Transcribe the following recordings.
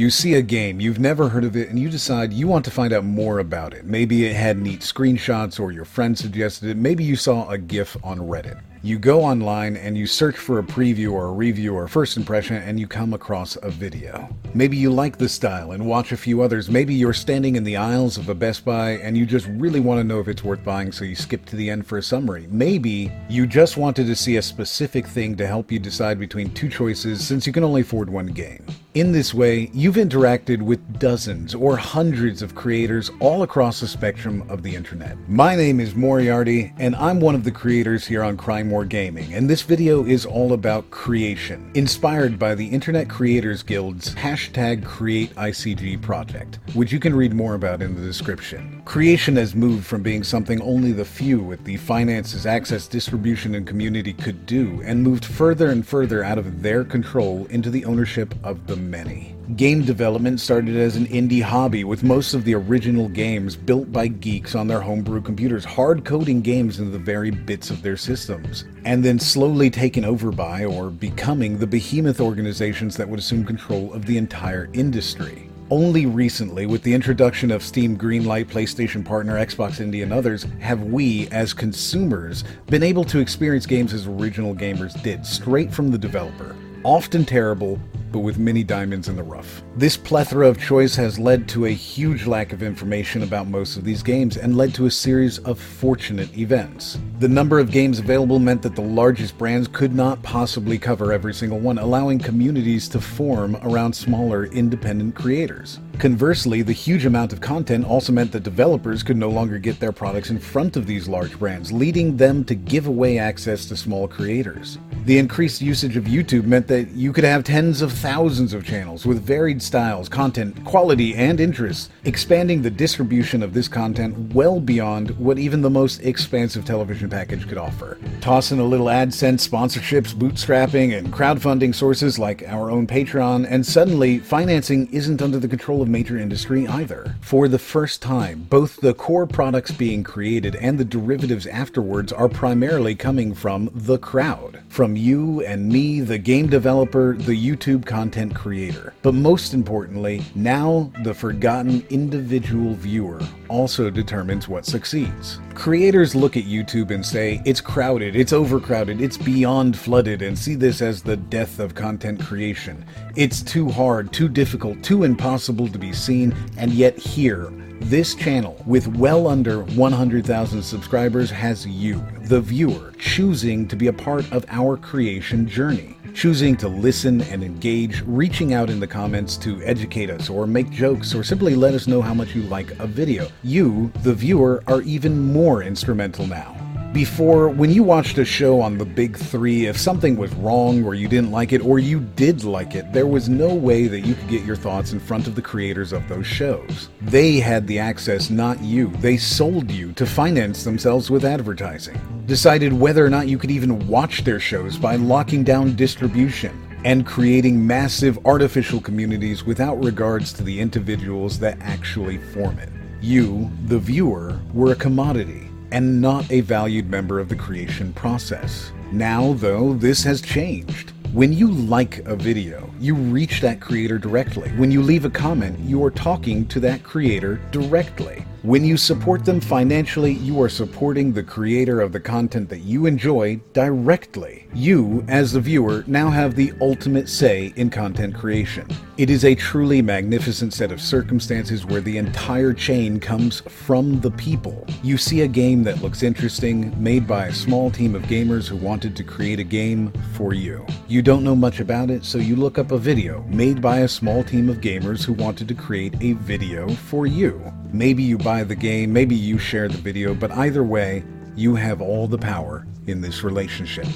You see a game, you've never heard of it, and you decide you want to find out more about it. Maybe it had neat screenshots or your friend suggested it. Maybe you saw a GIF on Reddit. You go online and you search for a preview or a review or a first impression and you come across a video. Maybe you like the style and watch a few others. Maybe you're standing in the aisles of a Best Buy and you just really want to know if it's worth buying so you skip to the end for a summary. Maybe you just wanted to see a specific thing to help you decide between two choices since you can only afford one game. In this way, you've interacted with dozens or hundreds of creators all across the spectrum of the internet. My name is Moriarty, and I'm one of the creators here on Crymore Gaming, and this video is all about creation, inspired by the Internet Creators Guild's hashtag CreateICG project, which you can read more about in the description. Creation has moved from being something only the few with the finances, access, distribution, and community could do, and moved further and further out of their control into the ownership of the many. Game development started as an indie hobby, with most of the original games built by geeks on their homebrew computers, hard coding games into the very bits of their systems, and then slowly taken over by or becoming the behemoth organizations that would assume control of the entire industry. Only recently, with the introduction of Steam Greenlight, PlayStation Partner, Xbox Indie, and others, have we, as consumers, been able to experience games as original gamers did, straight from the developer. Often terrible, but with many diamonds in the rough. This plethora of choice has led to a huge lack of information about most of these games and led to a series of fortunate events. The number of games available meant that the largest brands could not possibly cover every single one, allowing communities to form around smaller independent creators. Conversely, the huge amount of content also meant that developers could no longer get their products in front of these large brands, leading them to give away access to small creators. The increased usage of YouTube meant that you could have tens of thousands of channels with varied styles, content, quality, and interests, expanding the distribution of this content well beyond what even the most expansive television package could offer. Toss in a little AdSense sponsorships, bootstrapping, and crowdfunding sources like our own Patreon, and suddenly financing isn't under the control of major industry either. For the first time, both the core products being created and the derivatives afterwards are primarily coming from the crowd. From you and me, the game developer, the YouTube content creator. But most importantly, now the forgotten individual viewer also determines what succeeds. Creators look at YouTube and say, it's crowded, it's overcrowded, it's beyond flooded, and see this as the death of content creation. It's too hard, too difficult, too impossible to be seen, and yet here, this channel, with well under 100,000 subscribers, has you, the viewer, choosing to be a part of our creation journey. Choosing to listen and engage, reaching out in the comments to educate us or make jokes or simply let us know how much you like a video. You, the viewer, are even more instrumental now. Before, when you watched a show on the big three, if something was wrong or you didn't like it or you did like it, there was no way that you could get your thoughts in front of the creators of those shows. They had the access, not you. They sold you to finance themselves with advertising. Decided whether or not you could even watch their shows by locking down distribution and creating massive artificial communities without regards to the individuals that actually form it. You, the viewer, were a commodity and not a valued member of the creation process. Now, though, this has changed. When you like a video, you reach that creator directly. When you leave a comment, you are talking to that creator directly. When you support them financially, you are supporting the creator of the content that you enjoy directly. You, as the viewer, now have the ultimate say in content creation. It is a truly magnificent set of circumstances where the entire chain comes from the people. You see a game that looks interesting, made by a small team of gamers who wanted to create a game for you. You don't know much about it, so you look up a video made by a small team of gamers who wanted to create a video for you. Maybe you buy the game, maybe you share the video, but either way, you have all the power in this relationship.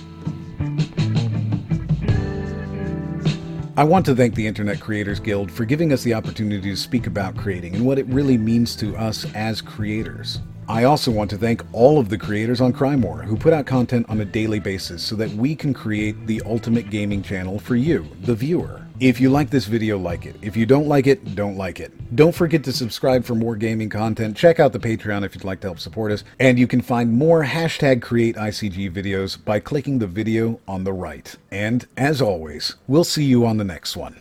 I want to thank the Internet Creators Guild for giving us the opportunity to speak about creating and what it really means to us as creators. I also want to thank all of the creators on Crymore who put out content on a daily basis so that we can create the ultimate gaming channel for you, the viewer. If you like this video, like it. If you don't like it, don't like it. Don't forget to subscribe for more gaming content. Check out the Patreon if you'd like to help support us. And you can find more hashtag CreateICG videos by clicking the video on the right. And as always, we'll see you on the next one.